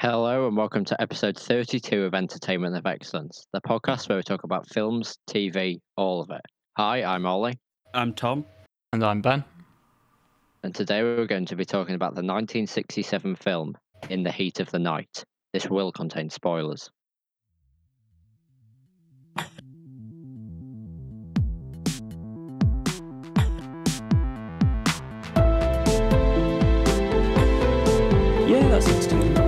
Hello and welcome to episode 32 of Entertainment of Excellence, the podcast where we talk about films, TV, all of it. Hi, I'm Ollie, I'm Tom. And I'm Ben. and today we're going to be talking about the 1967 film In the Heat of the Night. This will contain spoilers. Yeah, that's interesting.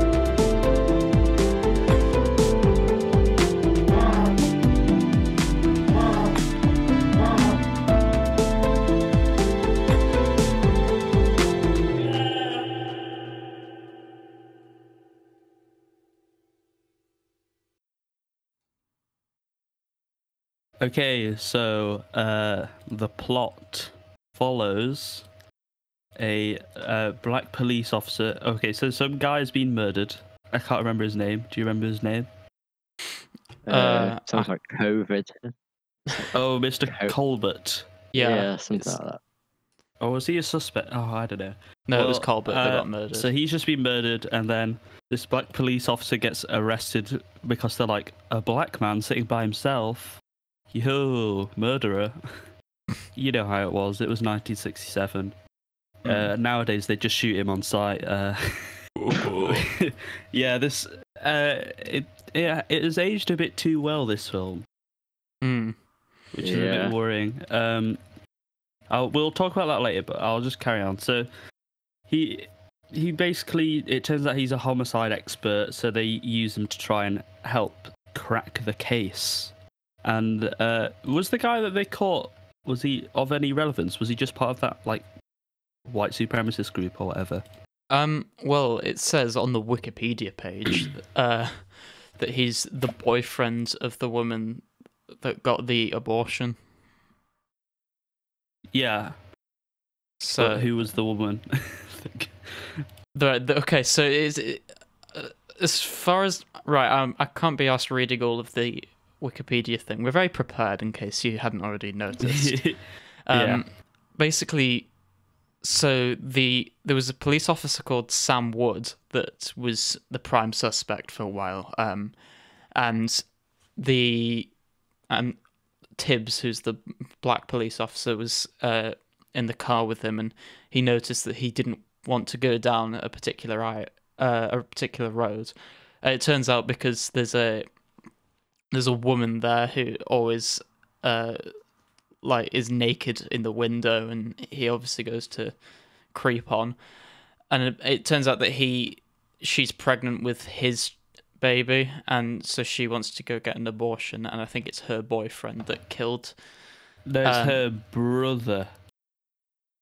Okay, so uh, the plot follows a uh, black police officer. Okay, so some guy's been murdered. I can't remember his name. Do you remember his name? Uh, Uh, sounds like COVID. Oh, Mr. Oh. Colbert. Yeah. something it's- like that. Or was he a suspect? Oh, I don't know. No, it was Colbert that uh, got murdered. So he's just been murdered, and then this black police officer gets arrested because they're like a black man sitting by himself. Yo, murderer. you know how it was. It was 1967. Uh, nowadays they just shoot him on sight. Uh, yeah, this uh, it yeah it has aged a bit too well. This film, Mm. which is a bit worrying. Um, I'll, we'll talk about that later, but I'll just carry on. So he he basically it turns out he's a homicide expert, so they use him to try and help crack the case. And uh, was the guy that they caught was he of any relevance? Was he just part of that like white supremacist group or whatever? Um, well, it says on the Wikipedia page uh, that he's the boyfriend of the woman that got the abortion. Yeah. So but who was the woman? the, the okay, so is it, uh, as far as right? Um, I can't be asked reading all of the Wikipedia thing. We're very prepared in case you hadn't already noticed. Um, Yeah. Basically, so the there was a police officer called Sam Wood that was the prime suspect for a while, um, and the and Tibbs, who's the black police officer, was uh, in the car with him, and he noticed that he didn't want to go down a particular i- uh, a particular road. Uh, it turns out because there's a there's a woman there who always uh, like is naked in the window and he obviously goes to creep on. And it, it turns out that he she's pregnant with his baby and so she wants to go get an abortion and i think it's her boyfriend that killed There's Um, her brother.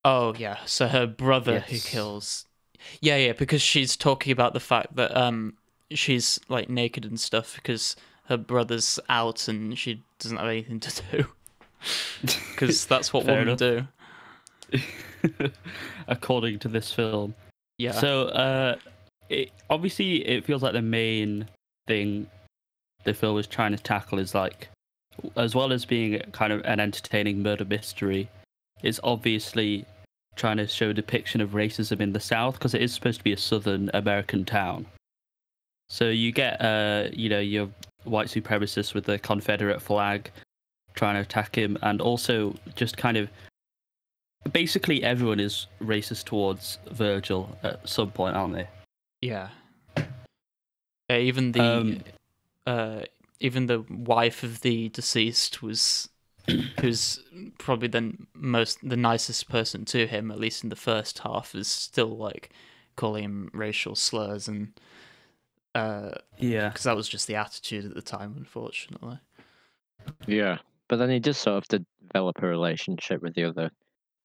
oh yeah. So her brother who kills. Yeah yeah because she's talking about the fact that um she's like naked and stuff because her brother's out and she doesn't have anything to do because that's what women enough. do according to this film. yeah So, uh, it, obviously, it feels like the main thing the film is trying to tackle is like, as well as being kind of an entertaining murder mystery, it's obviously trying to show a depiction of racism in the South because it is supposed to be a Southern American town. So you get, uh, you know, your white supremacists with the Confederate flag trying to attack him, and also just kind of basically everyone is racist towards Virgil at some point, aren't they? Yeah. Even the Um, uh, even the wife of the deceased was who's probably the most the nicest person to him, at least in the first half, is still like calling him racial slurs and uh Yeah. because that was just the attitude at the time, unfortunately. Yeah, but then he does sort of develop a relationship with the other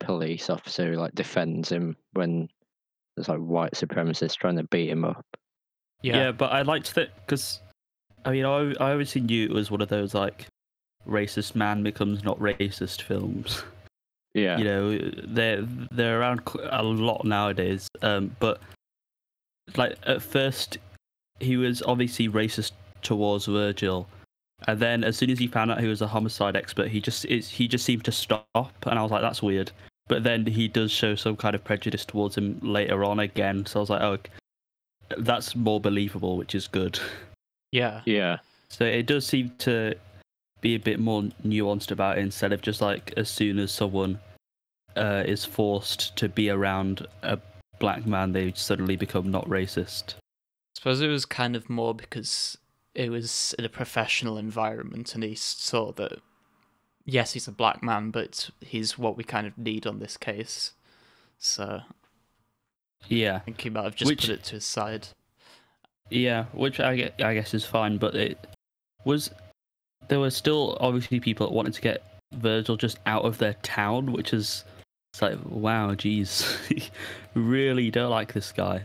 police officer who like defends him when there's like white supremacists trying to beat him up. Yeah, Yeah. but I liked that because, I mean, I, I obviously knew it was one of those like racist man becomes not racist films. Yeah, You know, they're they're around a lot nowadays. Um, but like at first, he was obviously racist towards Virgil, and then as soon as he found out he was a homicide expert, he just it's, he just seemed to stop, and I was like, that's weird. But then he does show some kind of prejudice towards him later on again. So I was like, oh, that's more believable, which is good. Yeah. Yeah. So it does seem to be a bit more nuanced about it instead of just like as soon as someone uh, is forced to be around a black man, they suddenly become not racist. I suppose it was kind of more because it was in a professional environment and he saw that yes, he's a black man, but he's what we kind of need on this case. So Yeah, I think he might have just Which- put it to his side. yeah, which I get, I guess is fine, but it was there were still obviously people that wanted to get Virgil just out of their town, which is it's like wow, geez, really don't like this guy.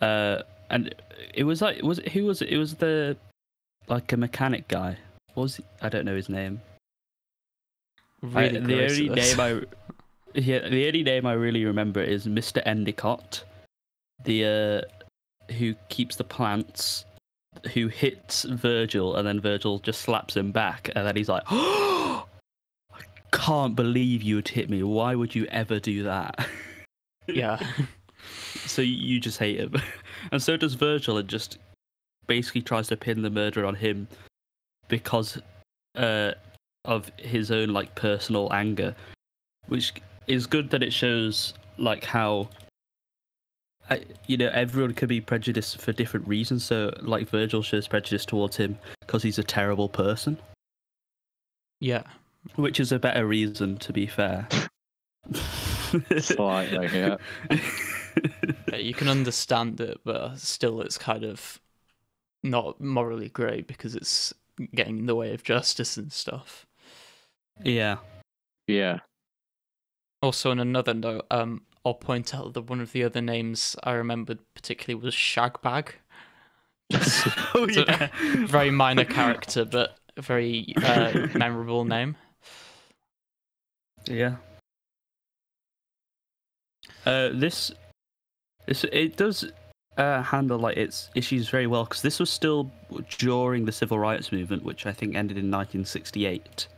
Uh, and it was like was it, who was it? It was the like a mechanic guy. What was he? I don't know his name. I- Really the only name I yeah the only name I really remember is Mr. Endicott, the uh, who keeps the plants, who hits Virgil and then Virgil just slaps him back and then he's like, "Oh, I can't believe you would hit me. Why would you ever do that?" yeah. so you just hate him, and so does Virgil, and just basically tries to pin the murder on him because uh, of his own like personal anger, which is good that it shows like how. I, you know, everyone can be prejudiced for different reasons. So, like Virgil shows prejudice towards him because he's a terrible person, Yeah. which is a better reason, to be fair. Slightly, yeah. Yeah, You can understand it, but still it's kind of not morally great because it's getting in the way of justice and stuff. yeah. Yeah. Also, on another note, um, I'll point out that one of the other names I remembered particularly was Shagbag. oh, yeah. Very minor character, but a very uh, memorable name. Yeah. Uh, this, this it does uh, handle like its issues very well because this was still during the civil rights movement, which I think ended in 1968.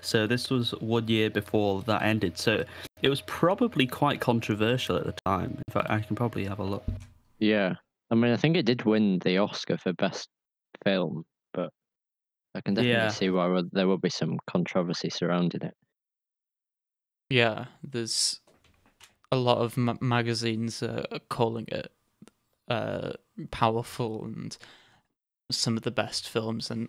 So this was one year before that ended. So it was probably quite controversial at the time. In fact, I can probably have a look. Yeah. I mean, I think it did win the Oscar for best film, but I can definitely Yeah. see why there will be some controversy surrounding it. Yeah, there's a lot of ma- magazines are calling it uh, powerful and some of the best films, and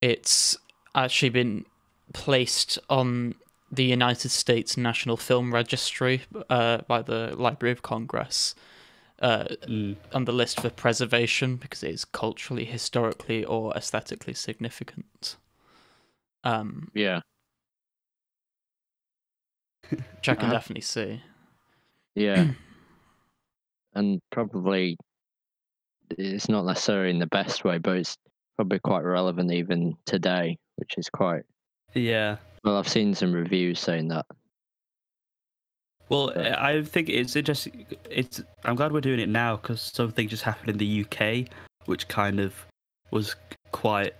it's actually been placed on the United States National Film Registry uh, by the Library of Congress uh, Mm. on the list for preservation because it is culturally, historically, or aesthetically significant. Um, Yeah. which I can Uh, definitely see. Yeah. and probably it's not necessarily in the best way, but it's probably quite relevant even today, which is quite Yeah. well. I've seen some reviews saying that. Well, But- I think it's interesting. It's I'm glad we're doing it now because something just happened in the UK, which kind of was quite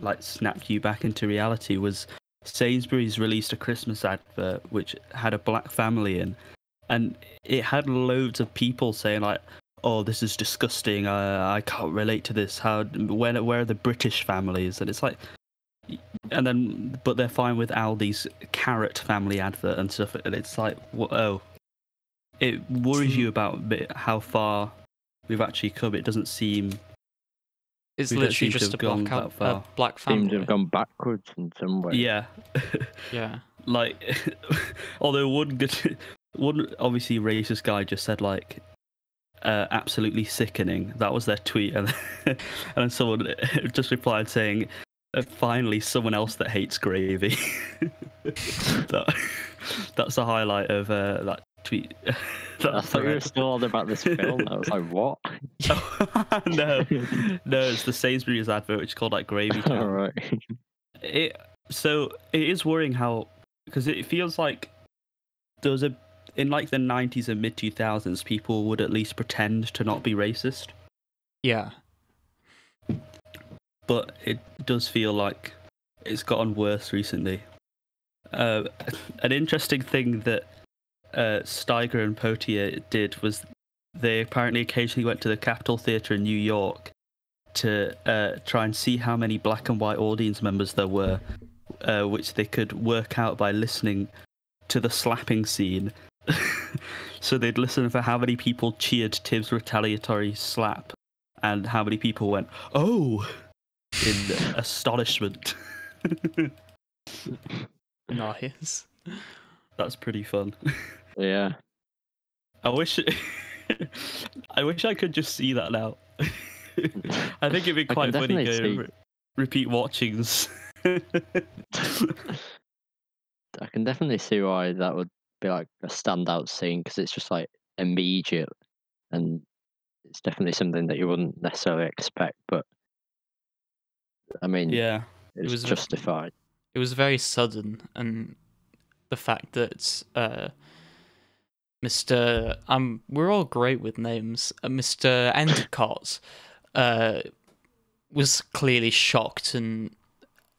like snapped you back into reality. Was Sainsbury's released a Christmas advert which had a black family in, and it had loads of people saying like, "Oh, this is disgusting. I I can't relate to this. How where where are the British families?" And it's like. And then, but they're fine with Aldi's carrot family advert and stuff, and it's like, oh, it worries you about a bit how far we've actually come. It doesn't seem, It's We literally just a black, that out, a black Seem family. to have gone backwards in some way. yeah, Yeah. like, although one good, one obviously racist guy just said like, uh, absolutely sickening. That was their tweet, and and then someone just replied saying, uh, finally someone else that hates gravy. that, that's the highlight of uh, that tweet. that I thought you were still on about this film. I was like, what? no, no, it's the Sainsbury's advert, which is called like Gravy All Town. right. It so it is worrying how because it feels like there was a in like the nineties and mid two thousands, people would at least pretend to not be racist, Yeah. but it does feel like it's gotten worse recently. Uh, an interesting thing that uh, Steiger and Poitier did was they apparently occasionally went to the Capitol Theatre in New York to uh, try and see how many black and white audience members there were, uh, which they could work out by listening to the slapping scene. So they'd listen for how many people cheered Tibbs' retaliatory slap and how many people went, oh, in astonishment. Nice. That's pretty fun. Yeah. I wish I wish I could just see that now. I think it'd be quite funny definitely going see- re- repeat watchings. I can definitely see why that would be like a standout scene because it's just like immediate and it's definitely something that you wouldn't necessarily expect. But I mean, yeah. it's was justified. It was very sudden, and the fact that uh, Mr. Um, we're all great with names. Uh, Mr. Endicott uh, was clearly shocked and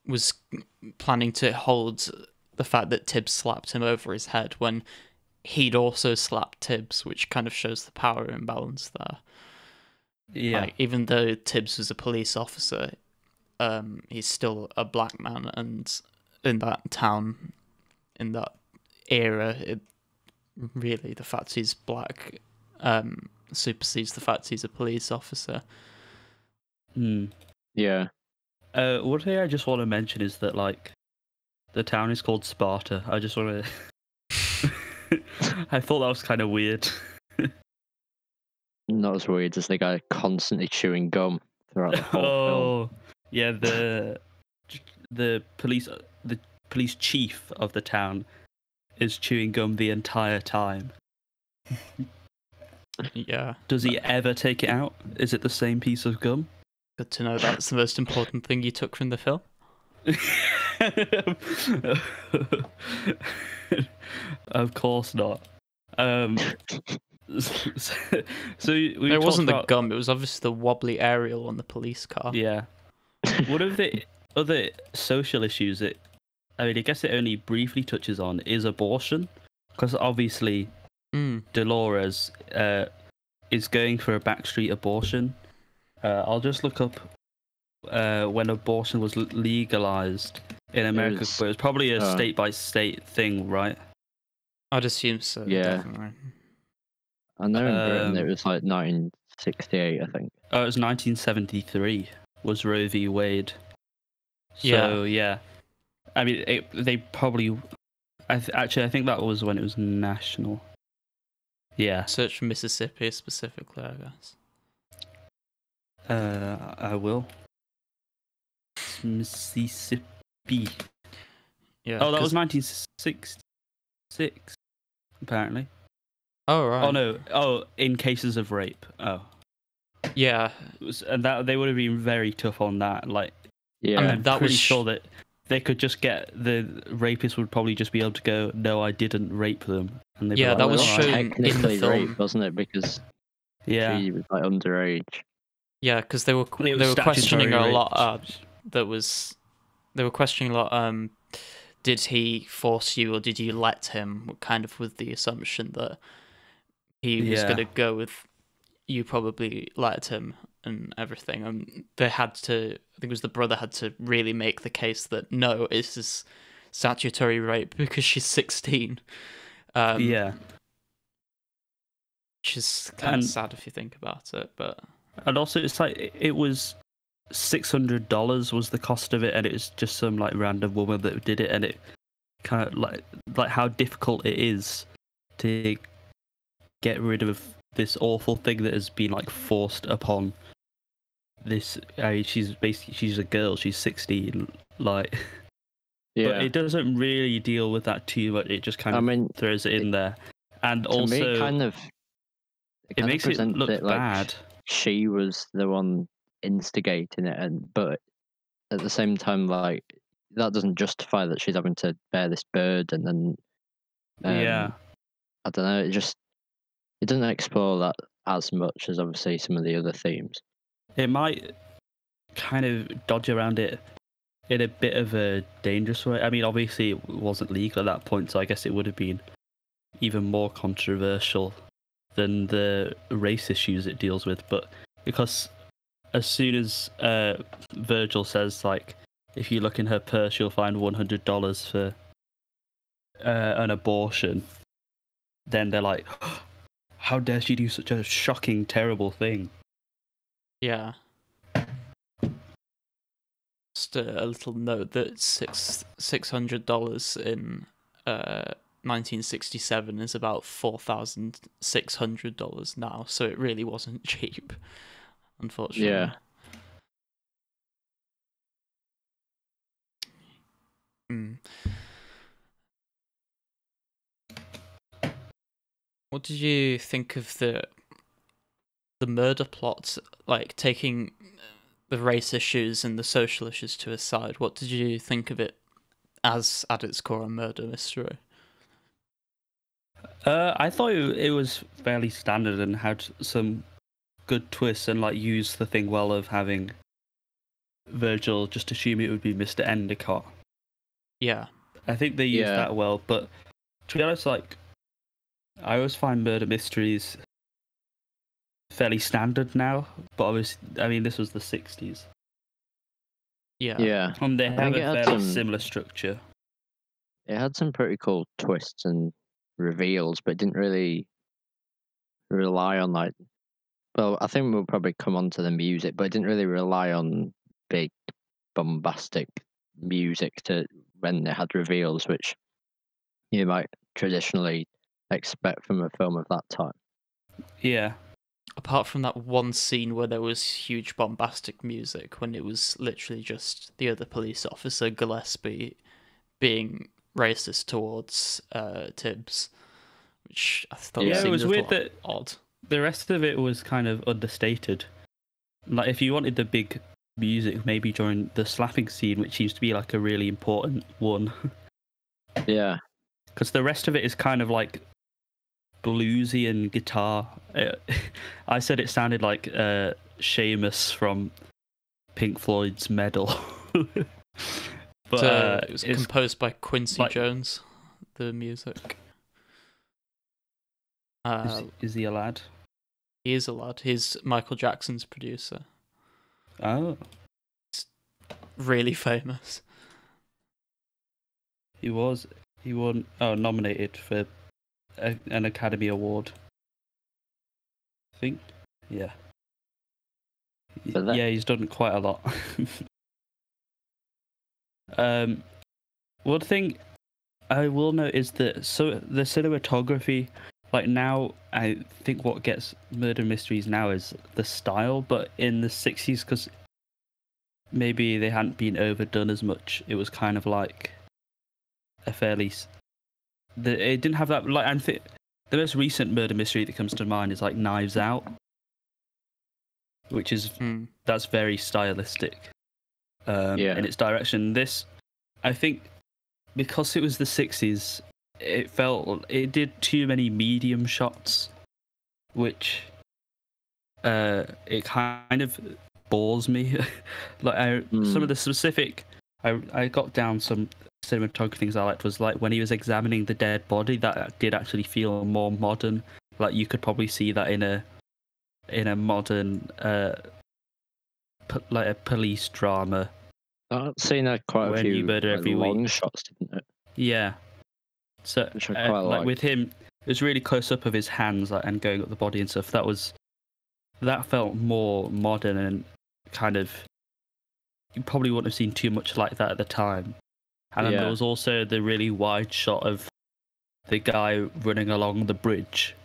was planning to hold the fact that Tibbs slapped him over his head when he'd also slapped Tibbs, which kind of shows the power imbalance there. Yeah. Like, even though Tibbs was a police officer, um, he's still a black man, and in that town, in that era, it, really the fact he's black um, supersedes the fact he's a police officer. Hmm. Yeah. Uh, one thing I just want to mention is that like the town is called Sparta. I just want to. I thought that was kind of weird. Not as weird as the guy constantly chewing gum throughout the whole film. oh, yeah. The the police the police chief of the town is chewing gum the entire time. Yeah, Does he ever take it out? Is it the same piece of gum? good to know that's the most important thing you took from the film. of course not. Um, so, so we it wasn't the gum; it was obviously the wobbly aerial on the police car. Yeah. One of the other social issues that I mean, I guess it only briefly touches on is abortion, because obviously Mm. Dolores uh, is going for a backstreet abortion. Uh, I'll just look up uh, when abortion was legalized in America, was, but it was probably a uh, state by state thing, right? I'd assume so. Yeah. definitely. I know in Britain it Um, was like 1968, I think. Oh, it was 1973 was Roe v. Wade. So yeah, I mean, it, they probably. I th- actually I think that was when it was national. Yeah, Search for Mississippi specifically, I guess. uh, I will. Mississippi. Yeah. Oh, that 'cause- was 1966. Apparently. Oh right. Oh no. Oh, in cases of rape. Oh, Yeah. Was, and that they would have been very tough on that. Like, Yeah. I'm that pretty was sure that they could just get the rapist would probably just be able to go, "No, I didn't rape them," and Yeah, like, that was "Well, shown alright." in the technically film. rape, wasn't it? Because Yeah. she was like underage. Yeah, because they were they were questioning her a lot. Uh, rape. That was they were questioning a lot. Um, did he force you or did you let him? Kind of with the assumption that he was Yeah. going to go with you. Probably let him and everything. And they had to. I think it was the brother had to really make the case that no, this is statutory rape because she's sixteen. Um, yeah. which is kind And- of sad if you think about it, but. And also, it's like it- it was six hundred dollars was the cost of it, and it was just some like random woman that did it, and it kind of like like how difficult it is to get rid of this awful thing that has been like forced upon this. I mean, she's basically she's a girl, she's sixteen, like, Yeah. but it doesn't really deal with that too much. It just kind I of mean, throws it in there, and to also me, it kind of it kind of makes it presents look like bad. she was the one instigating it, and but at the same time, like that doesn't justify that she's having to bear this burden. And um, yeah. I don't know. It just it doesn't explore that as much as obviously some of the other themes. it might kind of dodge around it in a bit of a dangerous way. I mean, obviously it wasn't legal at that point, so I guess it would have been even more controversial than the race issues it deals with, but because as soon as uh, Virgil says like, if you look in her purse, you'll find one hundred dollars for uh, an abortion, then they're like, how dare she do such a shocking, terrible thing? Yeah. Just a, a little note that six six hundred dollars in uh, 1967 is about four thousand six hundred dollars now, so it really wasn't cheap, unfortunately. Yeah. Mm. What did you think of the the murder plot? Like taking the race issues and the social issues to a side. What did you think of it as at its core a murder mystery? Uh, I thought it, it was fairly standard and had some good twists and like use the thing well of having Virgil just assume it would be Mr. Endicott. Yeah. I think they used Yeah. that well, but to be honest, like I always find murder mysteries fairly standard now. But obviously, I mean, this was the '60s, Yeah. Yeah. and they I have a fairly some- similar structure. It had some pretty cool twists and reveals, but it didn't really rely on like. Well, I think we'll probably come on to the music, but it didn't really rely on big, bombastic music to when they had reveals, which you might traditionally expect from a film of that time. Yeah, Apart from that one scene where there was huge bombastic music, when it was literally just the other police officer Gillespie being racist towards uh, Tibbs, which I thought Yeah, it was a weird little that- odd. The rest of it was kind of understated. Like if you wanted the big music, maybe during the slapping scene, which seems to be like a really important one, Yeah, because the rest of it is kind of like bluesy and guitar. Uh, I said it sounded like uh, Seamus from Pink Floyd's Meddle. but So uh, it was it's composed by Quincy like- Jones, the music. Uh, is, is he a lad? He is a lad. He's Michael Jackson's producer. Oh, He's Really famous. he was. He won. Oh, nominated for a, an Academy Award. I think. Yeah. That- Yeah, he's done quite a lot. um, one thing I will note is that so the cinematography, like now, I think what gets murder mysteries now is the style, but in the sixties, because maybe they hadn't been overdone as much, it was kind of like a fairly. The, it didn't have that like. I'm th- the most recent murder mystery that comes to mind is like Knives Out, which is Hmm. that's very stylistic um, Yeah. in its direction. This, I think, because it was the '60s, it felt it did too many medium shots, which uh, it kind of bores me. like I, some Hmm. of the specific, I I got down some cinematography things I liked was like when he was examining the dead body. That did actually feel more modern. Like you could probably see that in a in a modern uh po- like a police drama. I've seen that quite a few murder like, every long week. shots, didn't it? Yeah. So Which I uh, quite like with him, it was really close up of his hands like, and going up the body and stuff. That was that felt more modern and kind of you probably wouldn't have seen too much like that at the time. And then Yeah. there was also the really wide shot of the guy running along the bridge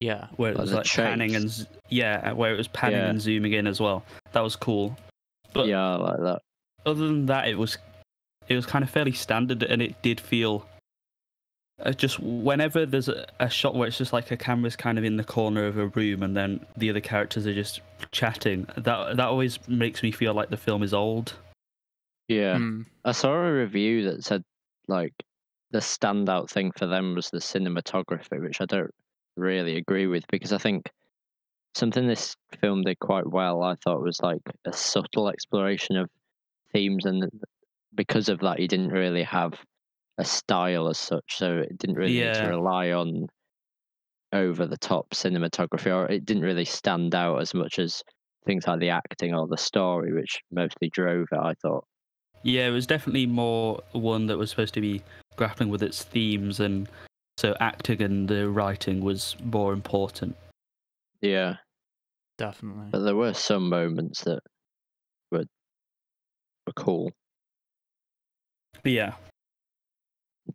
Yeah. where it Like was the like panning and yeah, where it was panning Yeah. and zooming in as well. That was cool. But yeah, I like that. other than that, it was it was kind of fairly standard, and it did feel uh, just whenever there's a, a shot where it's just like a camera's kind of in the corner of a room, and then the other characters are just chatting. That that always makes me feel like the film is old. Yeah, Hmm. I saw a review that said like the standout thing for them was the cinematography, which I don't really agree with because I think something this film did quite well. I thought was like a subtle exploration of themes, and because of that, you didn't really have a style as such, so it didn't really need to rely on over the top cinematography, or it didn't really stand out as much as things like the acting or the story, which mostly drove it. I thought. Yeah, it was definitely more one that was supposed to be grappling with its themes, and so acting and the writing was more important. Yeah, Definitely. but there were some moments that were were cool But yeah, in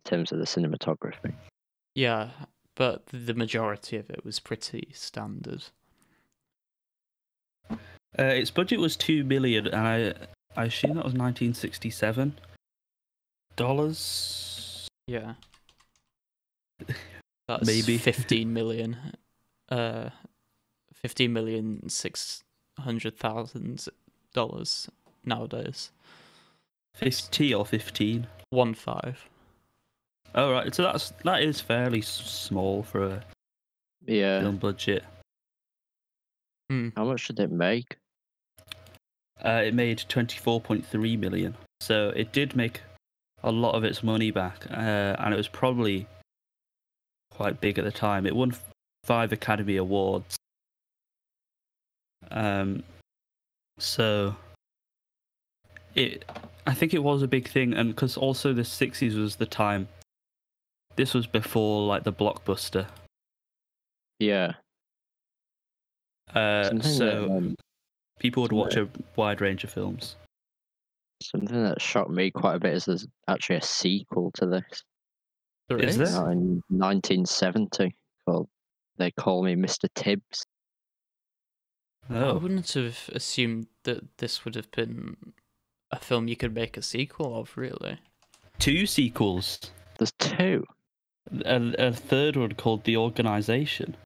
terms of the cinematography. Yeah, but the majority of it was pretty standard. uh, its budget was two million, and I I assume that was 1967 dollars. Yeah. That's Maybe. 15 million. Uh, 15 million six hundred thousand dollars nowadays. Fifty or fifteen. One five. Oh right, so that's that is fairly small for a Yeah, film budget. Hmm. how much did it make? Uh, it made 24.3 million, so it did make a lot of its money back, uh, and it was probably quite big at the time. It won five Academy Awards. Um, so it, I think it was a big thing, and because also the 60s was the time. This was before like the blockbuster. Yeah, Uh, something so that, um, people would watch a wide range of films. something that shocked me quite a bit is there's actually a sequel to this. There Is is? there? in 1970 called They Call Me Mr. Tibbs. Oh. I wouldn't have assumed that this would have been a film you could make a sequel of, really. two sequels. There's two. A, a third one called The Organization.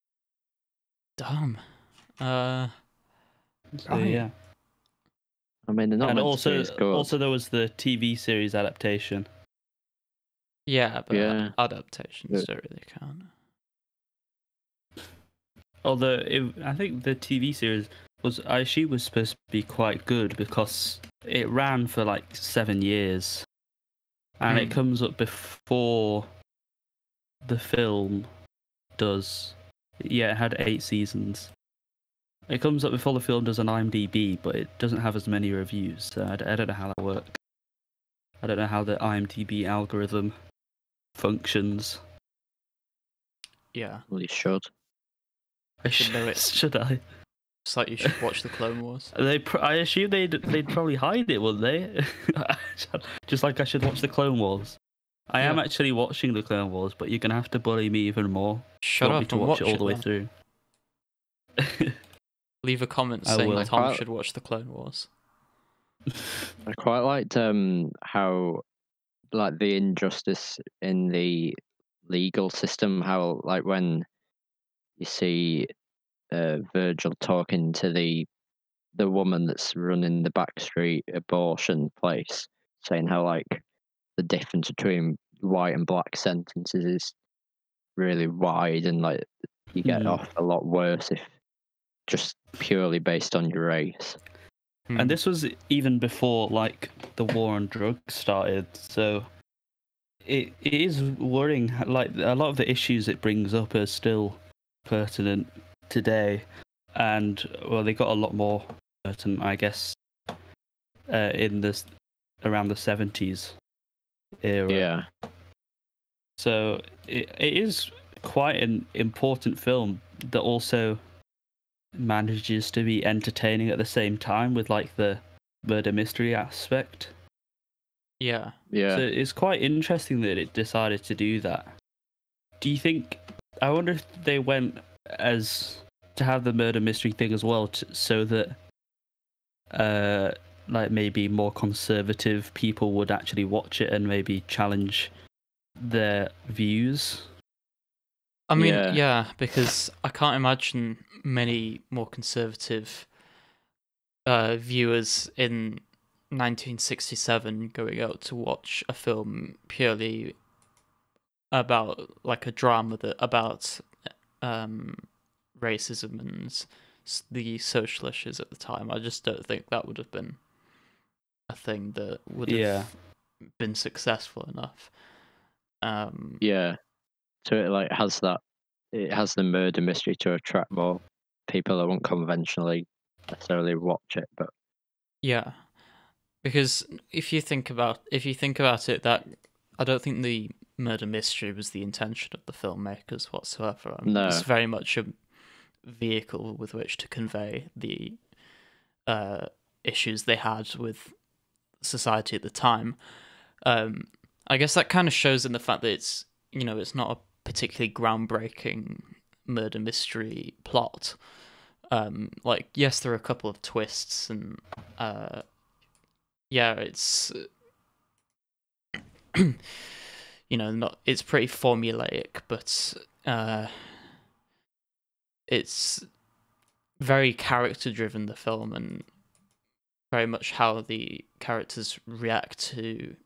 Damn. Uh, So, Right. yeah. I mean, they're not and also, to be as good. also there was the TV series adaptation. yeah, but Yeah. adaptations Yeah. don't really count. Although it, I think the TV series was, I assume, was supposed to be quite good because it ran for like seven years, and it Hmm. comes up before the film does. Yeah, it had eight seasons. It comes up before the film does on IMDb, but it doesn't have as many reviews. So I, d- I don't know how that works. I don't know how the IMDb algorithm functions. Yeah. Well, you should. I should know it. Should I? It's like you should watch the Clone Wars. They, pr- I assume they'd they'd probably hide it, wouldn't they? Just like I should watch the Clone Wars. I am actually watching the Clone Wars, but you're gonna have to bully me even more. Shut up me to and watch watch it all the way then. through. Leave a comment I saying will. Tom Quite- should watch the Clone Wars. I quite liked um how like the injustice in the legal system. How like when you see uh, Virgil talking to the the woman that's running the backstreet abortion place, saying how like the difference between white and black sentences is really wide, and like you get Hmm. off a lot worse if just purely based on your race. Hmm. And this was even before like the war on drugs started, so it it is worrying. Like a lot of the issues it brings up are still pertinent today, and well, they got a lot more pertinent, I guess, uh, in this around the seventies era. Yeah, So it, it is quite an important film that also manages to be entertaining at the same time with like the murder mystery aspect. yeah. yeah. So it's quite interesting that it decided to do that. Do you think? I wonder if they went as to have the murder mystery thing as well, t so that uh, like maybe more conservative people would actually watch it and maybe challenge their views. I mean, Yeah. yeah. because I can't imagine many more conservative uh, viewers in 1967 going out to watch a film purely about like a drama that about um, racism and the social issues at the time. I just don't think that would have been a thing that would have Yeah. been successful enough. Um, Yeah. So it like has that it has the murder mystery to attract more people that won't conventionally necessarily watch it. But Yeah, because if you think about if you think about it, that I don't think the murder mystery was the intention of the filmmakers whatsoever. Um, No. It's very much a vehicle with which to convey the uh, issues they had with society at the time. Um, I guess that kind of shows in the fact that it's you know it's not a particularly groundbreaking murder mystery plot. Um, like yes, there are a couple of twists and uh, yeah, it's you know not it's pretty formulaic, but uh, it's very character driven. The film and very much how the characters react to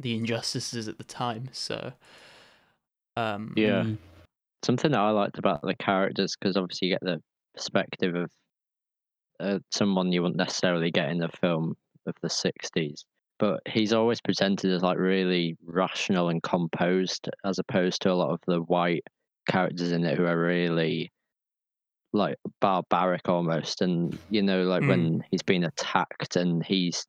the injustices at the time. So um, Yeah. Mm. something that I liked about the characters because obviously you get the perspective of uh, someone you wouldn't necessarily get in a film of the '60s. But he's always presented as like really rational and composed, as opposed to a lot of the white characters in it who are really like barbaric almost. And you know, like when he's been attacked and he's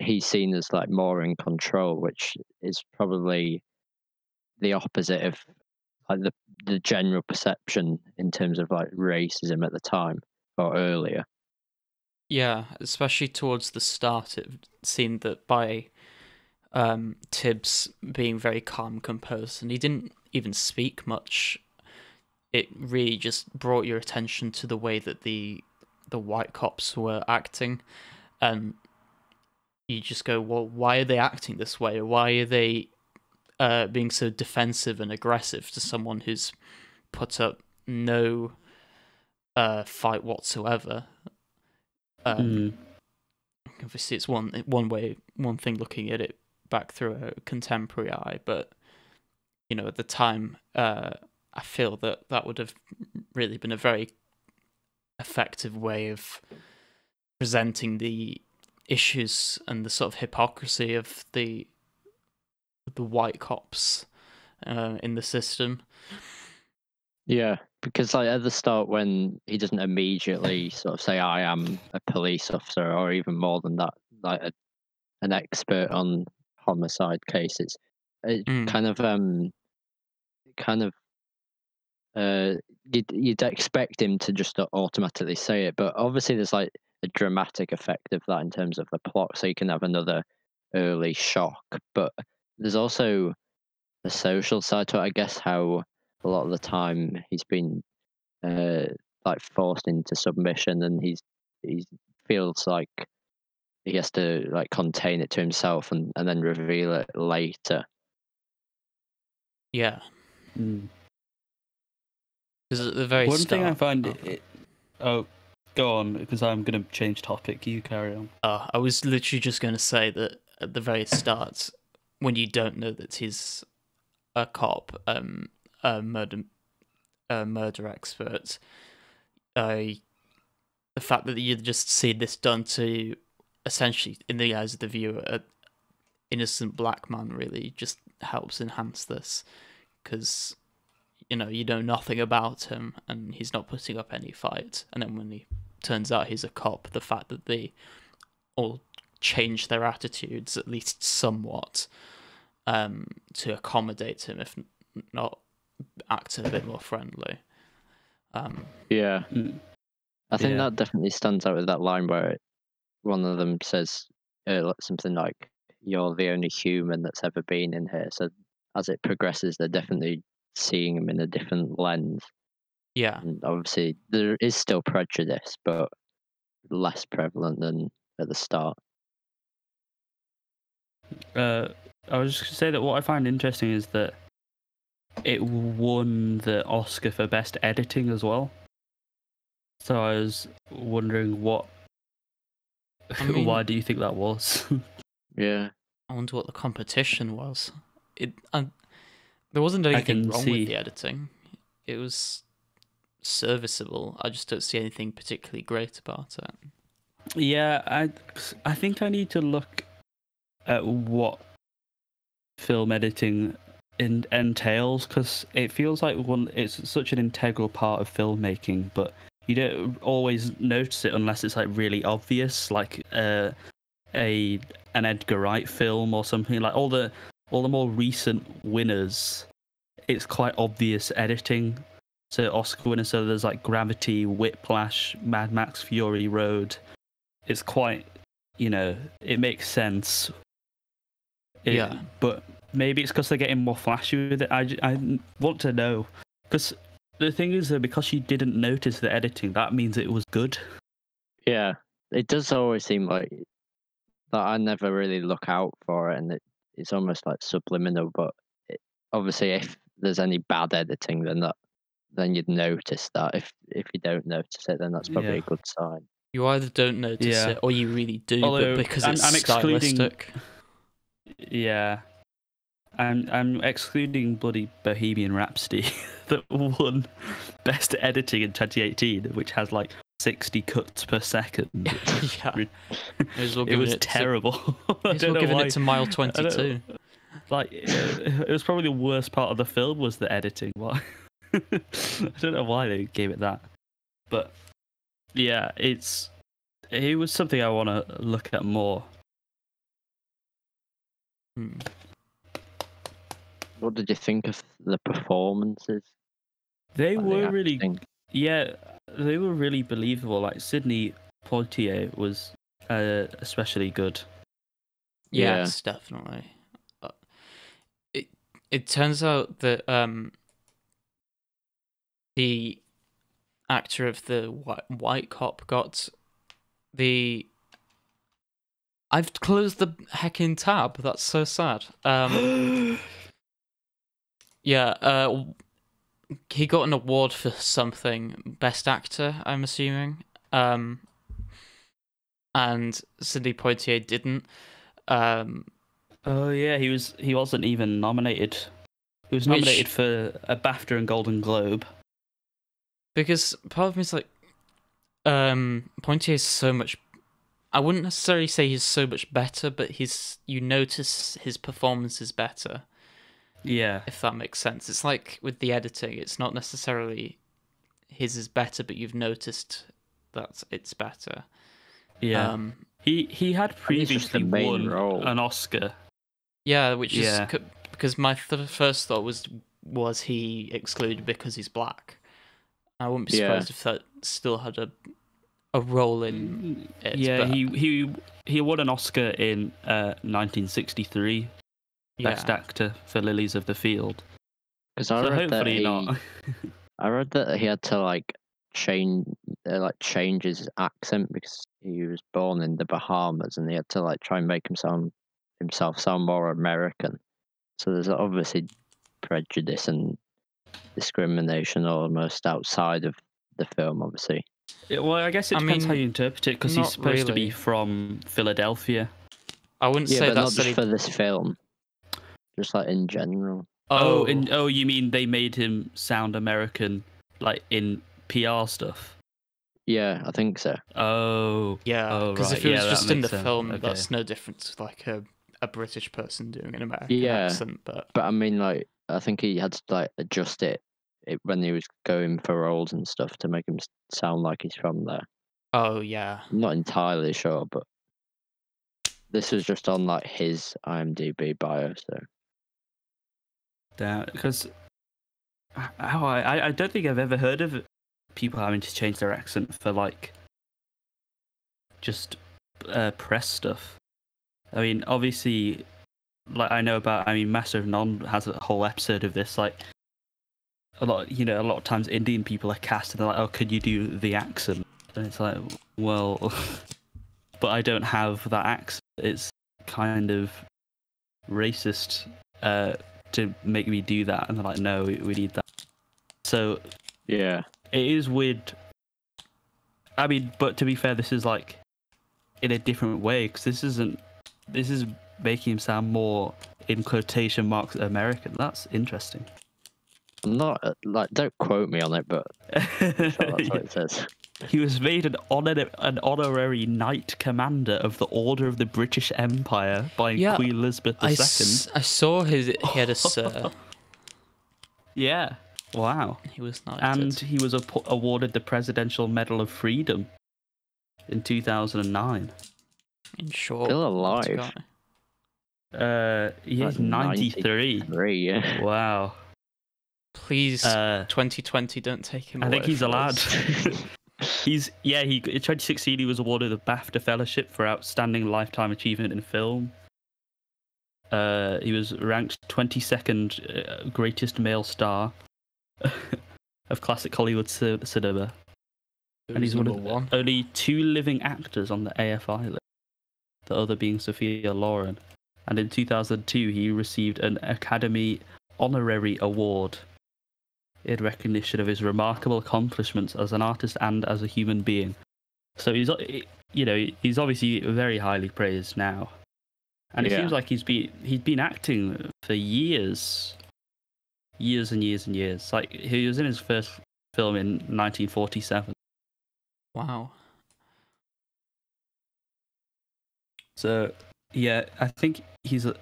he's seen as like more in control, which is probably the opposite of like the the general perception in terms of like racism at the time or earlier. Yeah, especially towards the start, it seemed that by um, Tibbs being very calm, composed, and he didn't even speak much. It really just brought your attention to the way that the the white cops were acting, and you just go, "Well, why are they acting this way? Why are they uh, being so defensive and aggressive to someone who's put up no uh, fight whatsoever?" Um, Mm. obviously it's one one way one thing looking at it back through a contemporary eye but you know at the time uh i feel that that would have really been a very effective way of presenting the issues and the sort of hypocrisy of the the white cops uh, in the system Yeah, because like at the start when he doesn't immediately sort of say I am a police officer or even more than that, like a, an expert on homicide cases, it Mm. kind of um kind of uh you'd, you'd expect him to just automatically say it, but obviously there's like a dramatic effect of that in terms of the plot, so you can have another early shock, but there's also a social side to it, I guess, how a lot of the time he's been uh, like forced into submission and he's he feels like he has to like contain it to himself and, and then reveal it later. yeah Mm. Because at the very One start thing I find oh, it, oh, go on because I'm gonna change topic. You carry on. Uh, I was literally just going to say that at the very start, when you don't know that he's a cop, um, a murder, a murder expert, uh, the fact that you just see this done to, essentially, in the eyes of the viewer, an innocent black man really just helps enhance this, because you know you know nothing about him and he's not putting up any fight, and then when he turns out he's a cop, the fact that they all change their attitudes at least somewhat um, to accommodate him, if not act a bit more friendly. Um, Yeah. I think Yeah. that definitely stands out with that line where it, one of them says uh, something like "You're the only human that's ever been in here." So as it progresses, they're definitely seeing him in a different lens. yeah, And obviously, there is still prejudice, but less prevalent than at the start. Uh, I was just gonna say that what I find interesting is that it won the Oscar for best editing as well. So I was wondering what. I mean- why do you think that was? Yeah, I wonder what the competition was. It um, there wasn't anything wrong see- with the editing. It was serviceable. I just don't see anything particularly great about it. yeah, I I think I need to look at what film editing in, entails because it feels like one it's such an integral part of filmmaking, but you don't always notice it unless it's like really obvious, like uh, a an Edgar Wright film or something. Like all the all the more recent winners, it's quite obvious editing. So Oscar winners, so there's like Gravity, Whiplash, Mad Max Fury Road. It's quite, you know, it makes sense. It- Yeah. But maybe it's because they're getting more flashy with it. I, I want to know. Because the thing is, though, because you didn't notice the editing, that means it was good. Yeah, it does always seem like that. I never really look out for it, and it, it's almost like subliminal. But it, obviously, if there's any bad editing, then that then you'd notice that. If if you don't notice it, then that's probably Yeah. a good sign. You either don't notice Yeah. it or you really do, Although, but because I'm- it's I'm excluding- stylistic. Yeah. I'm I'm excluding bloody Bohemian Rhapsody that won best editing in 2018, which has like 60 cuts per second. yeah. Re- May well it was it to- terrible. I as don't well know giving why. it to mile 22. Like it was probably the worst part of the film was the editing. Why? I don't know why they gave it that, but yeah, it's it was something I want to look at more. Hmm. What did you think of the performances? They Like the were really acting? Yeah, they were really believable. Like Sidney Poitier was uh, especially good. Yeah. Yes, definitely. Uh, It it turns out that um the actor of the white, white cop got the I've closed the heckin' tab. That's so sad. Um yeah, uh w- he got an award for something best actor, I'm assuming. Um and Sidney Poitier didn't. Um oh yeah, he was. He wasn't even nominated. He was Which- nominated for a BAFTA and Golden Globe. because part of me is like um Poitier is so much I wouldn't necessarily say he's so much better, but he's you notice his performance is better, Yeah, if that makes sense. It's like with the editing, it's not necessarily his is better, but you've noticed that it's better. yeah. Um he he had think it's just the previously won role. an Oscar. yeah, which Yeah. is c- because my th- first thought was was he excluded because he's black. I wouldn't be Yeah. surprised if that still had a a role in it. yeah, but- he he he won an Oscar in uh, 1963, Best yeah. Actor for Lilies of the Field. Because I so read that hopefully he, not. I read that he had to like change, uh, like change his accent because he was born in the Bahamas, and he had to like try and make him sound himself sound more American. So there's obviously prejudice and discrimination almost outside of the film, obviously. Yeah, well, I guess it I depends how you interpret it because he's supposed to be from Philadelphia. I wouldn't Yeah, say but not that's just any... for this film, just like in general. Oh, oh. and oh, you mean they made him sound American, like in PR stuff? Yeah, I think so. Oh, yeah, Oh, because right, if it was yeah, just in the sense. film, Okay. that's no difference. like a, a British person doing an American Yeah. accent. But But I mean, like, I think he had to like adjust it, it when he was going for roles and stuff to make him sound like he's from there. oh yeah, I'm not entirely sure, but this was just on like his IMDb bio. So because how I I- I don't think I've ever heard of people having to change their accent for like just uh, press stuff. I mean, obviously, like I know about. I mean, Master of None has a whole episode of this. Like a lot, you know, a lot of times Indian people are cast and they're like, "Oh, could you do the accent?" And it's like, well, but I don't have that accent. It's kind of racist uh, to make me do that, and they're like, "No, we, we need that." So yeah, it is weird. I mean, but to be fair, this is like in a different way because this isn't. This is making him sound more in quotation marks American. That's interesting. I'm not uh, like don't quote me on it, but sure that's what it says. He was made an honor an honorary knight commander of the Order of the British Empire by Yeah, Queen Elizabeth I, II. s- I saw his he had a sir. Yeah. Wow. He was knighted. And he was ap- awarded the Presidential Medal of Freedom in 2009. in short, Still alive. Uh, he is Like 93. Yeah. Wow. Please, Uh, 2020, don't take him. I think he's a lad. us. he's yeah. He in 2016 he was awarded the BAFTA Fellowship for outstanding lifetime achievement in film. Uh, he was ranked 22nd uh, greatest male star of classic Hollywood ci- cinema. and he's one of one. only two living actors on the AFI list. The other being Sophia Loren. And in 2002, he received an Academy Honorary Award in recognition of his remarkable accomplishments as an artist and as a human being. So he's, you know, he's obviously very highly praised now, and it Yeah. seems like he's been he's been acting for years, years and years and years. Like he was in his first film in 1947. Wow. So yeah, I think he's a,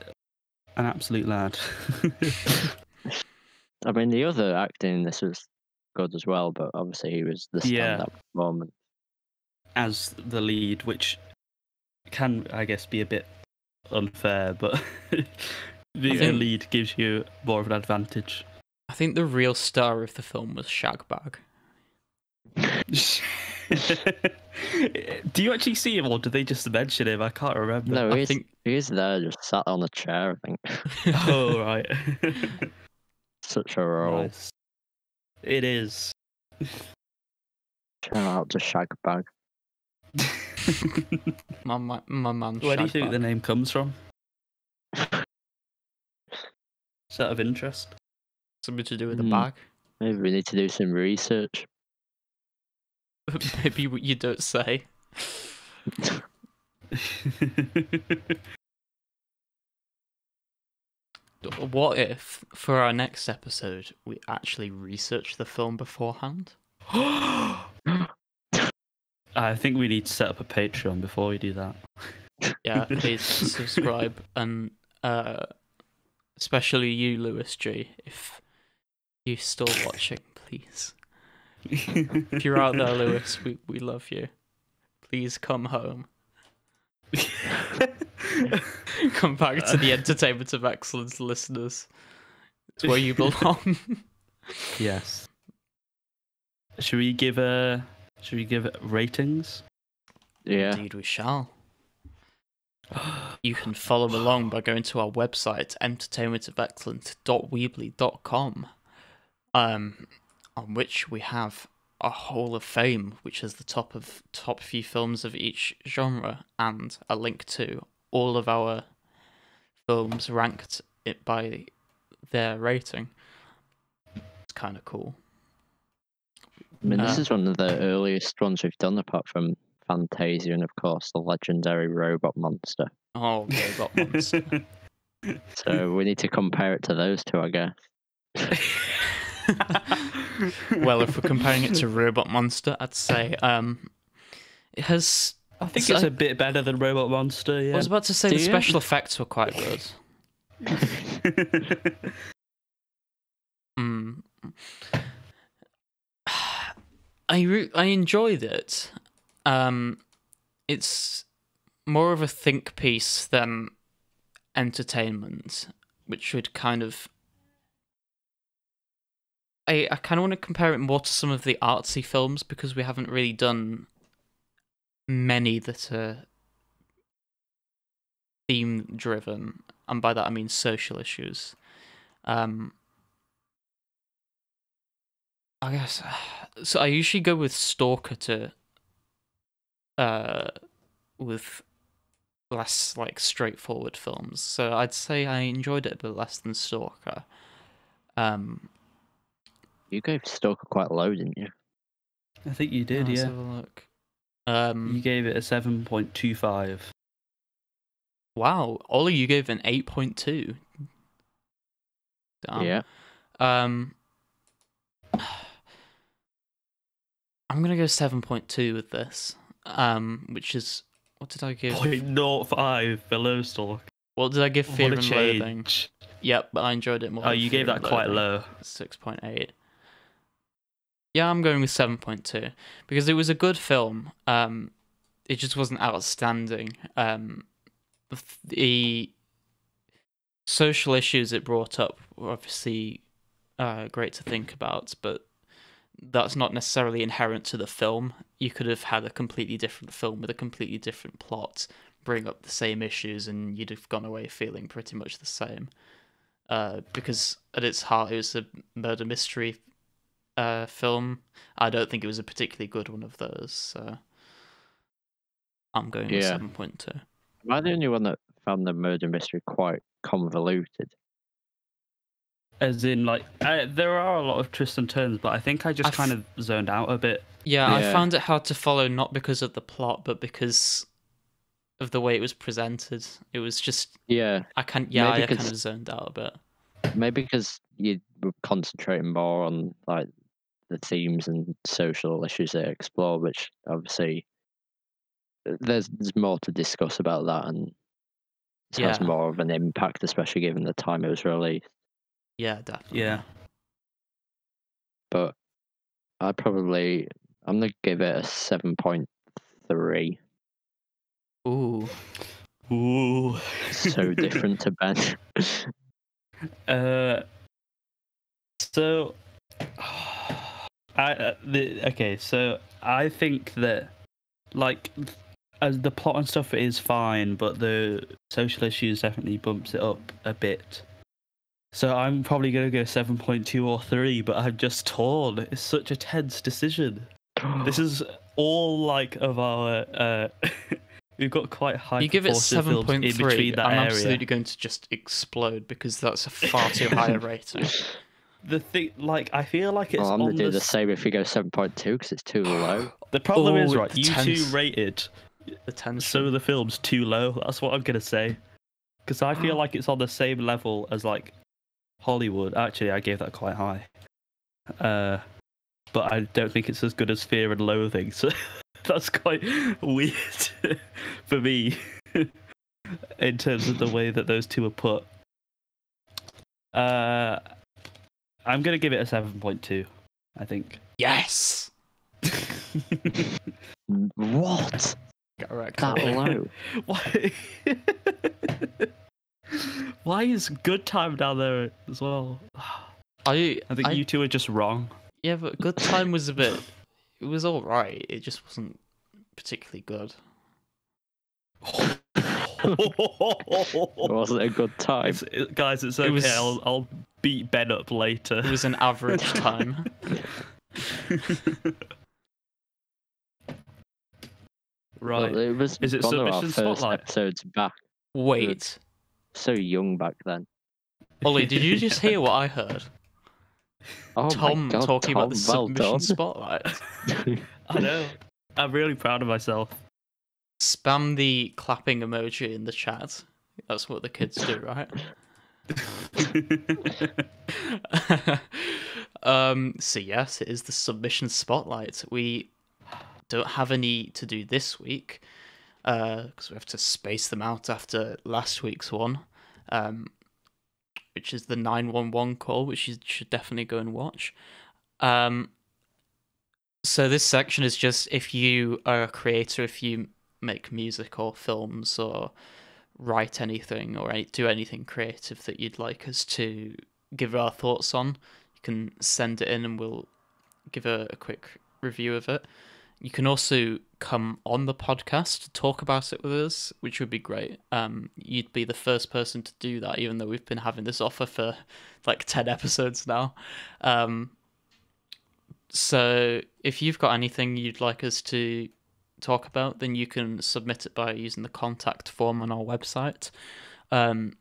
an absolute lad. I mean, the other acting in this was good as well, but obviously he was the Yeah. stand-up performance. as the lead, which can, I guess, be a bit unfair, but the think- lead gives you more of an advantage. I think the real star of the film was Shagbag. Do you actually see him, or did they just mention him? I can't remember. No, I he's, think- he there, just sat on a chair. I think oh right. Such a role. nice. It is. Shout out to Shagbag. my, my, my man. Where do you think Shagbag. the name comes from? Is that of interest? Something to do with the Hmm. bag? Maybe we need to do some research. Maybe what you don't say. What if, for our next episode, we actually research the film beforehand? I think we need to set up a Patreon before we do that. Yeah, please subscribe and uh, especially you, Lewis G. If you're still watching, please. If you're out there, Lewis, we, we love you. Please come home. Come back to the entertainment of excellence, listeners. It's where you belong. yes. Should we give a? Should we give it ratings? Yeah. Indeed, we shall. You can follow along by going to our website, entertainmentofexcellence.weebly.com, um, on which we have a Hall of Fame, which is the top of top few films of each genre, and a link to all of our films ranked it by their rating. It's kind of cool. I mean, this Uh, is one of the earliest ones we've done, apart from Fantasia and, of course, the legendary Robot Monster. Oh, Robot Monster. So we need to compare it to those two, I guess. well, if we're comparing it to Robot Monster, I'd say um, it has. I think So- it's a bit better than Robot Monster. Yeah. I was about to say Do the you? special effects were quite good. Mm. I re- I enjoyed it. Um, it's more of a think piece than entertainment, which would kind of. I, I kind of want to compare it more to some of the artsy films because we haven't really done many that are theme driven, and by that I mean social issues. Um, I guess so. I usually go with Stalker to, uh, with less like straightforward films. So I'd say I enjoyed it a bit less than Stalker. Um, You gave Stalker quite low, didn't you? I think you did. let's Yeah. have a look. Um, You gave it a seven point two five. wow, Ollie, you gave an eight point two. Yeah. Um, I'm gonna go seven point two with this. Um, which is what did I give? Point naught five below Stalk. What did I give Fear What a and Loathing? change. Yep, but I enjoyed it more. Oh, than you Fear gave that quite low. Six point eight. Yeah, I'm going with seven point two because it was a good film. Um, it just wasn't outstanding. Um, the social issues it brought up were obviously uh, great to think about, but that's not necessarily inherent to the film. You could have had a completely different film with a completely different plot, bring up the same issues, and you'd have gone away feeling pretty much the same. Uh, because at its heart, it was a murder mystery uh, film. I don't think it was a particularly good one of those. So I'm going with Yeah. seven point two. Am I the only one that found the murder mystery quite convoluted? As in, like, uh, there are a lot of twists and turns, but I think I just I f- kind of zoned out a bit. Yeah, I found it hard to follow, not because of the plot, but because of the way it was presented. It was just Yeah, I can't. yeah, Maybe I kind 'cause- of zoned out a bit. maybe because you were concentrating more on like the themes and social issues they explore, which obviously uh, there's there's more to discuss about that, and it has more of an impact, especially given the time it was released. Yeah, definitely. Yeah. But I'd probably I'm gonna give it a seven point three. Ooh. Ooh. So different to Ben. Uh, so, I uh, the, okay. So I think that like as the plot and stuff is fine, but the social issues definitely bumps it up a bit. So I'm probably gonna go seven point two or three, but I'm just torn. It's such a tense decision. This is all like of our. Uh, we've got quite high. you give it proportion of seven films point in three, that I'm area. absolutely going to just explode because that's a far too high a rating. The thing, like, I feel like it's well, I'm gonna do the the same if we go seven point two because it's too low. The problem is, Oh, right, the you two rated The tension. so the film's too low. That's what I'm gonna say. Because I feel like it's on the same level as like Hollywood. Actually, I gave that quite high. Uh, but I don't think it's as good as Fear and Loathing. So that's quite weird for me in terms of the way that those two are put. Uh, I'm gonna give it a seven point two. I think. yes. What? Correct. That low? Why? Why is good time down there as well? I I think I- you two are just wrong. Yeah, but Good Time was a bit. It was all right. It just wasn't particularly good. Was it a good time? It- guys, it's okay. It was- I'll, I'll beat Ben up later. It was an average time. right. Well, it was Is it one of our Submission first Spotlight? episodes back. Wait, So young back then. Ollie, did you just hear what I heard? Oh Tom God, talking about the well submission done. spotlight. I know. I'm really proud of myself. Spam the clapping emoji in the chat. That's what the kids do, right? um, so yes, it is the submission spotlight. We don't have any to do this week Uh because we have to space them out after last week's one, um, which is the nine one one call, which you should definitely go and watch. Um, so this section is just if you are a creator, if you make music or films or write anything or any, do anything creative that you'd like us to give our thoughts on, you can send it in and we'll give a, a quick review of it. You can also come on the podcast to talk about it with us, which would be great. Um, you'd be the first person to do that, even though we've been having this offer for like 10 episodes now. Um, so if you've got anything you'd like us to talk about, then you can submit it by using the contact form on our website. Um,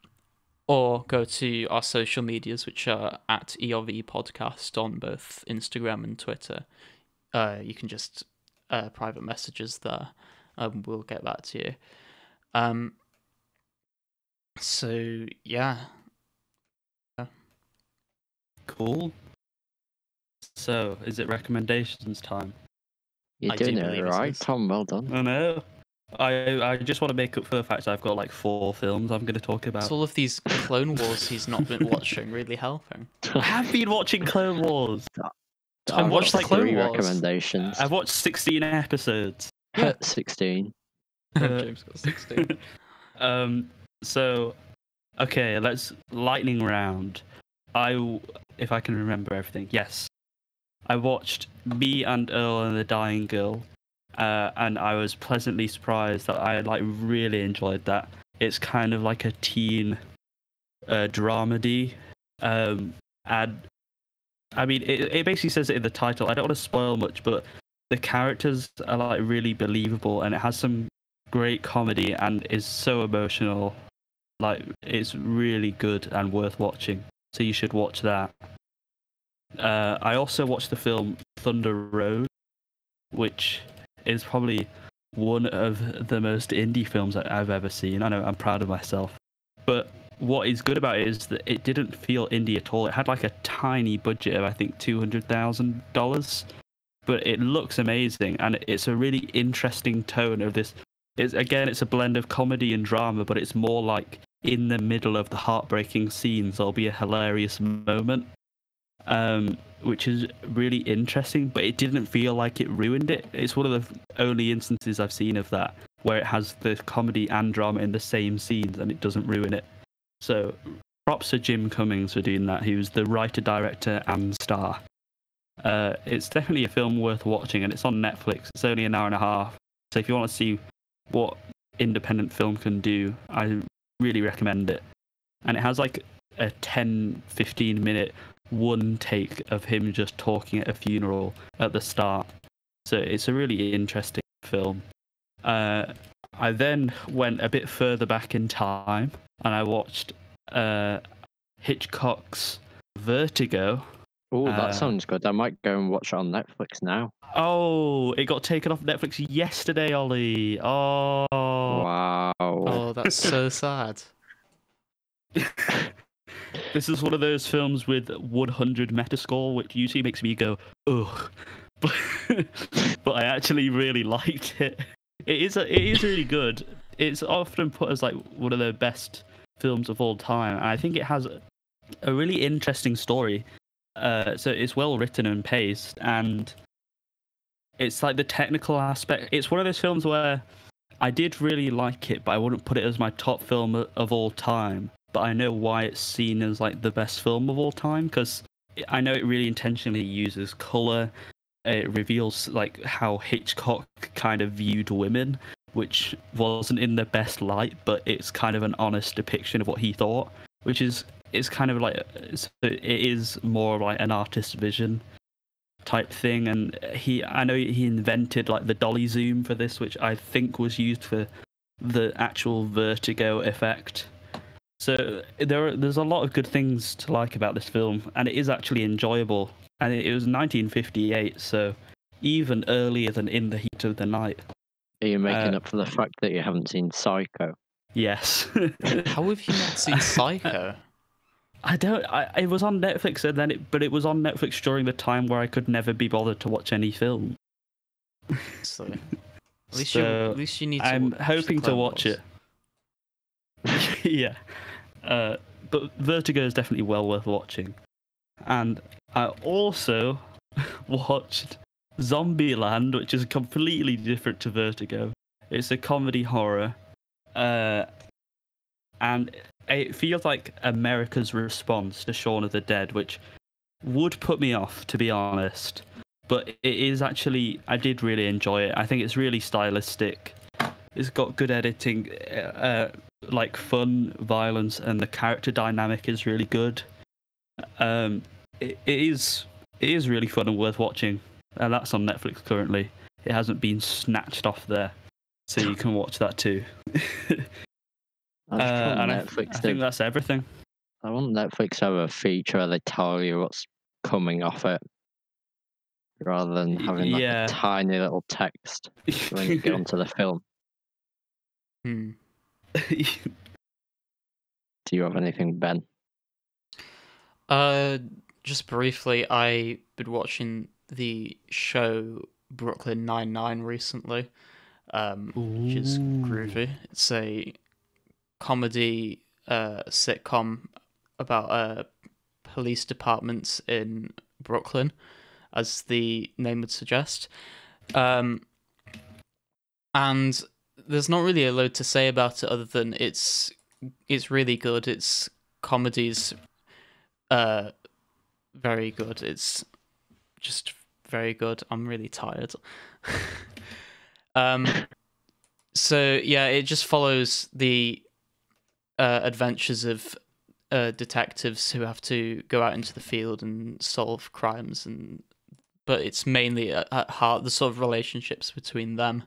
or go to our social medias, which are at ERV Podcast on both Instagram and Twitter. Uh, you can just uh, private messages there, and we'll get back to you. Um, so yeah, Cool. So, is it recommendations time? You're I do doing it believe it right, is. Tom. Well done. I know. I I just want to make up for the fact I've got like four films I'm going to talk about. It's all of these Clone Wars he's not been watching really helping. I have been watching Clone Wars. i've watched the like Clone three Wars. recommendations. I've watched 16 episodes. Yeah. Sixteen. Uh, James got 16. um. So, okay, let's lightning round. I, w- if I can remember everything, yes, I watched Me and Earl and the Dying Girl, uh, and I was pleasantly surprised that I like really enjoyed that. It's kind of like a teen, uh, dramedy, um, and I mean, it, it basically says it in the title. I don't want to spoil much, but the characters are like really believable, and it has some great comedy and is so emotional. Like it's really good and worth watching. So you should watch that. Uh, I also watched the film Thunder Road, which is probably one of the most indie films that I've ever seen. I know I'm proud of myself. But what is good about it is that it didn't feel indie at all. It had like a tiny budget of I think two hundred thousand dollars, but it looks amazing and it's a really interesting tone of this. It's again, it's a blend of comedy and drama, but it's more like in the middle of the heartbreaking scenes, there'll be a hilarious moment, um, which is really interesting. But it didn't feel like it ruined it. It's one of the only instances I've seen of that where it has the comedy and drama in the same scenes and it doesn't ruin it. So props to Jim Cummings for doing that. He was the writer, director, and star. Uh, it's definitely a film worth watching, and it's on Netflix. It's only an hour and a half. So if you want to see what independent film can do, I really recommend it. And it has like a 10, 15 minute one take of him just talking at a funeral at the start. So it's a really interesting film. Uh, I then went a bit further back in time and I watched uh, Hitchcock's Vertigo. Oh, that Uh, sounds good. I might go and watch it on Netflix now. Oh, it got taken off Netflix yesterday, Ollie. Oh. Wow. Oh, that's so sad. this is one of those films with 100 Metascore, which usually makes me go, ugh. But, but I actually really liked it. It is a, it is really good. It's often put as like one of the best films of all time, and I think it has a really interesting story. Uh, so it's well written and paced, and it's like the technical aspect. It's one of those films where I did really like it, but I wouldn't put it as my top film of all time. But I know why it's seen as like the best film of all time because I know it really intentionally uses color. It reveals like how Hitchcock kind of viewed women, which wasn't in the best light, but it's kind of an honest depiction of what he thought, which is it's kind of like it is more like an artist's vision type thing and he i know he invented like the dolly zoom for this which i think was used for the actual vertigo effect so there are, there's a lot of good things to like about this film and it is actually enjoyable and it, it was 1958 so even earlier than in the heat of the night Are you making uh, up for the fact that you haven't seen Psycho? yes How have you not seen Psycho? I don't. I, it was on Netflix, and then it, but it was on Netflix during the time where I could never be bothered to watch any film. So, at least you, at least you need to. I'm watch hoping to watch Wars. it. yeah, uh, but Vertigo is definitely well worth watching, and I also watched Zombieland, which is completely different to Vertigo. It's a comedy horror, uh, and it feels like America's response to Shaun of the Dead, which would put me off, to be honest. But it is actually, I did really enjoy it. I think it's really stylistic. It's got good editing, uh, like fun, violence, and the character dynamic is really good. Um, it, it is, it is really fun and worth watching, and that's on Netflix currently. It hasn't been snatched off there, so you can watch that too. Uh, want and I, Netflix I think that's everything. I want Netflix to have a feature where they tell you what's coming off it, rather than having like yeah. a tiny little text when you get onto the film. Hmm. Do you have anything, Ben? Uh, just briefly, I've been watching the show Brooklyn Nine Nine recently. um, which is groovy. It's a comedy uh, sitcom about uh, police departments in Brooklyn, as the name would suggest. Um, and there's not really a lot to say about it other than it's it's really good. It's comedy's uh very good. It's just very good. I'm really tired. um so yeah, it just follows the uh, adventures of uh, detectives who have to go out into the field and solve crimes and but it's mainly at, at heart the sort of relationships between them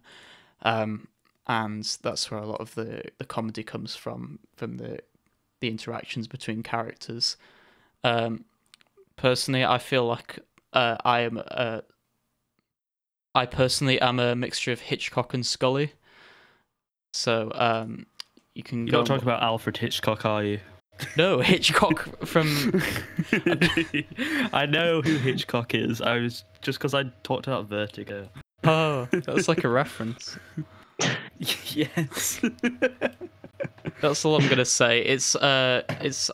um and that's where a lot of the the comedy comes from from the the interactions between characters um personally i feel like uh, i am a i personally am a mixture of hitchcock and scully so um you can You're go not talking about Alfred Hitchcock, are you? no hitchcock from I know who Hitchcock is. I was just because I talked about Vertigo. oh that's like a reference yes. That's all I'm gonna say. It's uh, it's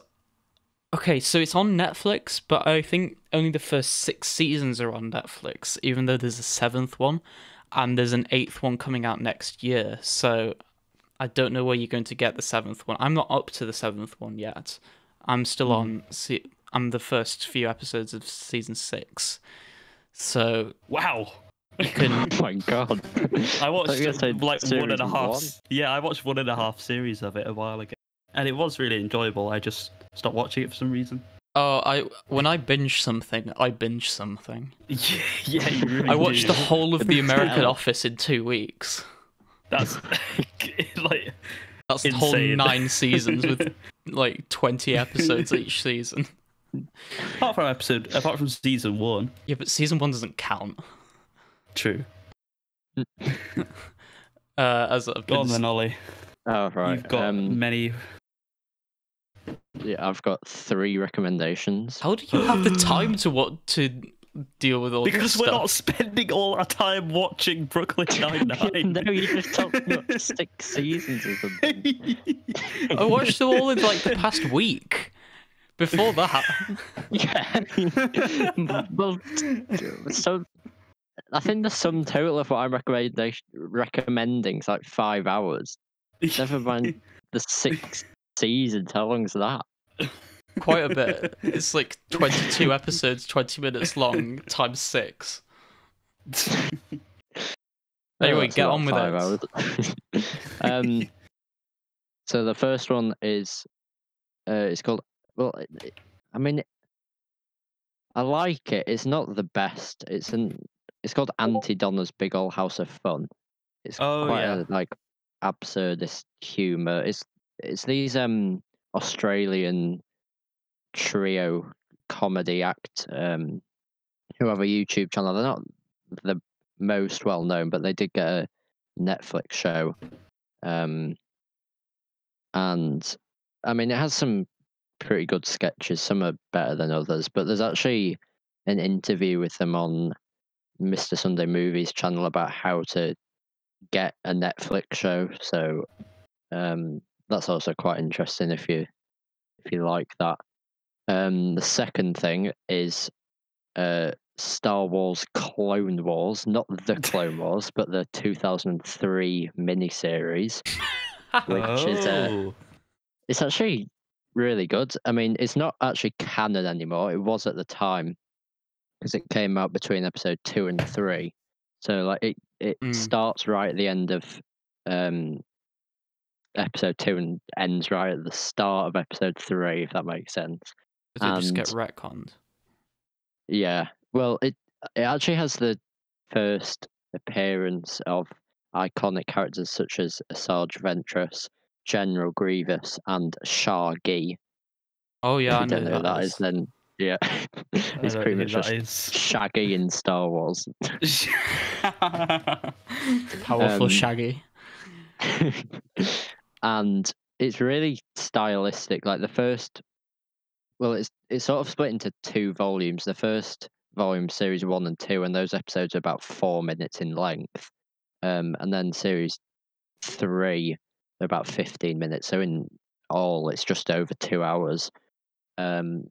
okay. So it's on Netflix, but I think only the first six seasons are on Netflix, even though there's a seventh one, and there's an eighth one coming out next year. So I don't know where you're going to get the seventh one. I'm not up to the seventh one yet. I'm still on. Se- I'm the first few episodes of season six. So wow. You can. Oh my god. I watched you were like one series and a half. one. Yeah, I watched one and a half series of it a while ago, and it was really enjoyable. I just stopped watching it for some reason. Oh, I when I binge something, I binge something. Yeah, yeah. You really I watched do. the whole of the American Office in two weeks. That's like That's the whole nine seasons with like 20 episodes each season. apart from episode, apart from season one. Yeah, but season one doesn't count. True. Uh, as I've Go been on then, Ollie. Oh right. You've got um, many. yeah, I've got three recommendations. How do you have the time to what to deal with all Because this we're stuff? not spending all our time watching Brooklyn Nine Nine. no, you just told me up six seasons or something. I watched them all in like the past week. Before that, Yeah. well, so I think the sum total of what I'm recommendation recommending is like five hours. Never mind the six seasons. How long's that? quite a bit. It's like 22 episodes, 20 minutes long, times six. Anyway, get on with it. hours. um, so the first one is, uh, it's called. Well, it- it- I mean, I like it. It's not the best. It's an. It's called Auntie Donna's Big Old House of Fun. It's Oh, quite yeah. a, like absurdist humor. It's it's these um Australian trio comedy act um who have a YouTube channel. They're not the most well known, but they did get a Netflix show. Um, and I mean, it has some pretty good sketches. Some are better than others, but there's actually an interview with them on Mr. Sunday Movies channel about how to get a Netflix show. So um, that's also quite interesting if you if you like that. Um, the second thing is uh, Star Wars Clone Wars, not the Clone Wars, but the 2003 miniseries. Which is, uh, Oh. It's actually really good. I mean, it's not actually canon anymore. It was at the time because it came out between episode two and three. So like it it Mm. starts right at the end of um episode two and ends right at the start of episode three, if that makes sense. Does it just get retconned? Yeah. Well, it it actually has the first appearance of iconic characters such as Asajj Ventress, General Grievous, and Shaak Ti. Oh yeah, I if know you don't know who that is, then yeah, it's pretty much just is. Shaggy in Star Wars. Powerful um, Shaggy. and it's really stylistic. Like the first, well, it's it's sort of split into two volumes. The first volume, series one and two, and those episodes are about four minutes in length. um, and then series three about 15 minutes. So in all, it's just over two hours. Um,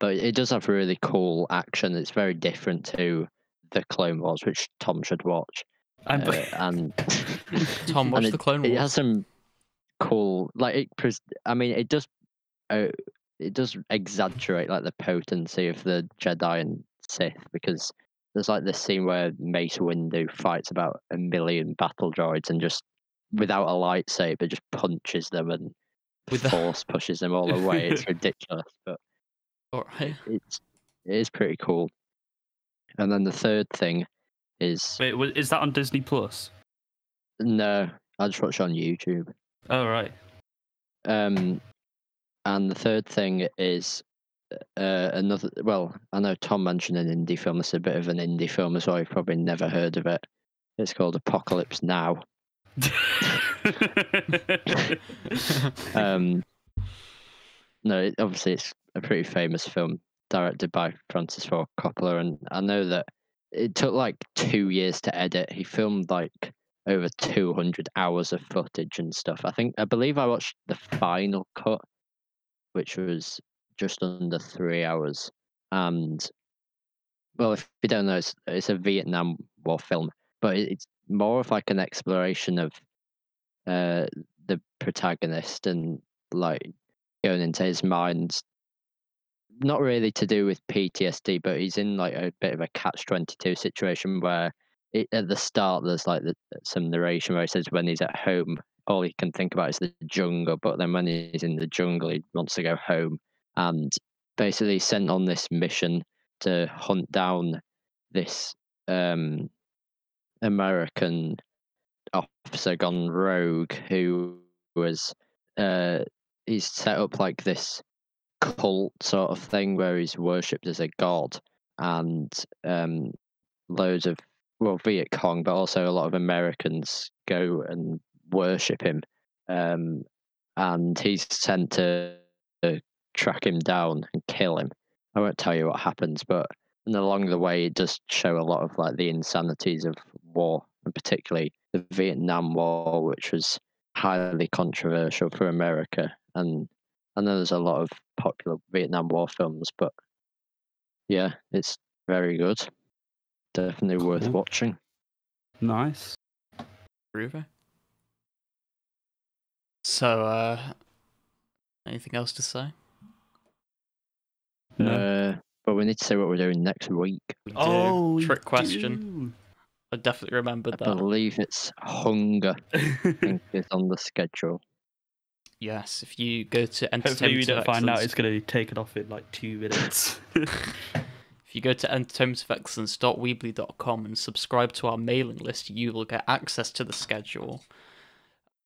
but it does have really cool action. It's very different to the Clone Wars, which Tom should watch. Uh, and Tom, and it- the Clone Wars. it has some cool, like it. pres- I mean, it does. Uh, it does exaggerate like the potency of the Jedi and Sith because there's like this scene where Mace Windu fights about a million battle droids and just without a lightsaber just punches them and With the- force pushes them all away. It's ridiculous, but All right. it's it is pretty cool. And then the third thing is Wait, is that on Disney Plus? no, I just watch on YouTube. Oh right. Um, and the third thing is uh, another. Well, I know Tom mentioned an indie film. It's a bit of an indie film as well. You've probably never heard of it. It's called Apocalypse Now. Um, no, it, obviously it's a pretty famous film directed by Francis Ford Coppola, and I know that it took like two years to edit. He filmed like over 200 hours of footage and stuff. I think I believe I watched the final cut, which was just under three hours. And well, if you don't know, it's, it's a Vietnam War film, but it's more of like an exploration of uh, the protagonist and like going into his mind. Not really to do with PTSD, but he's in like a bit of a catch twenty two situation where it, at the start there's like the, some narration where he says when he's at home all he can think about is the jungle, but then when he's in the jungle he wants to go home and basically sent on this mission to hunt down this um American officer gone rogue who was uh he's set up like this cult sort of thing where he's worshipped as a god and um loads of well Viet Cong but also a lot of Americans go and worship him um and he's sent to, to track him down and kill him. I won't tell you what happens but and along the way it does show a lot of like the insanities of war and particularly the Vietnam War which was highly controversial for America and I know there's a lot of popular Vietnam War films but yeah it's very good definitely worth watching nice. Groovy. So, uh, anything else to say? No. uh, but we need to say what we're doing next week We oh, trick question. I definitely remembered I that. I believe it's Hunger I think is on the schedule Yes, if you go to Hopefully, we don't find out it's going to take it off in like two minutes. if you go to entertainmentofexcellence.weebly.com and subscribe to our mailing list, you will get access to the schedule.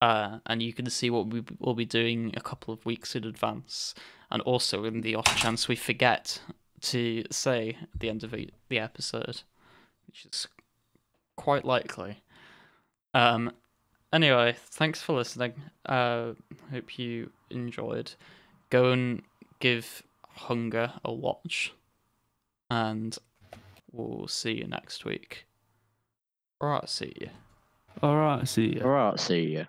Uh, and you can see what we will be doing a couple of weeks in advance. And also, in the off chance we forget to say at the end of the the episode, which is quite likely. Um, anyway, thanks for listening. Uh, hope you enjoyed. Go and give Hunger a watch, and we'll see you next week. All right, see you. All right, see you. All right, see you.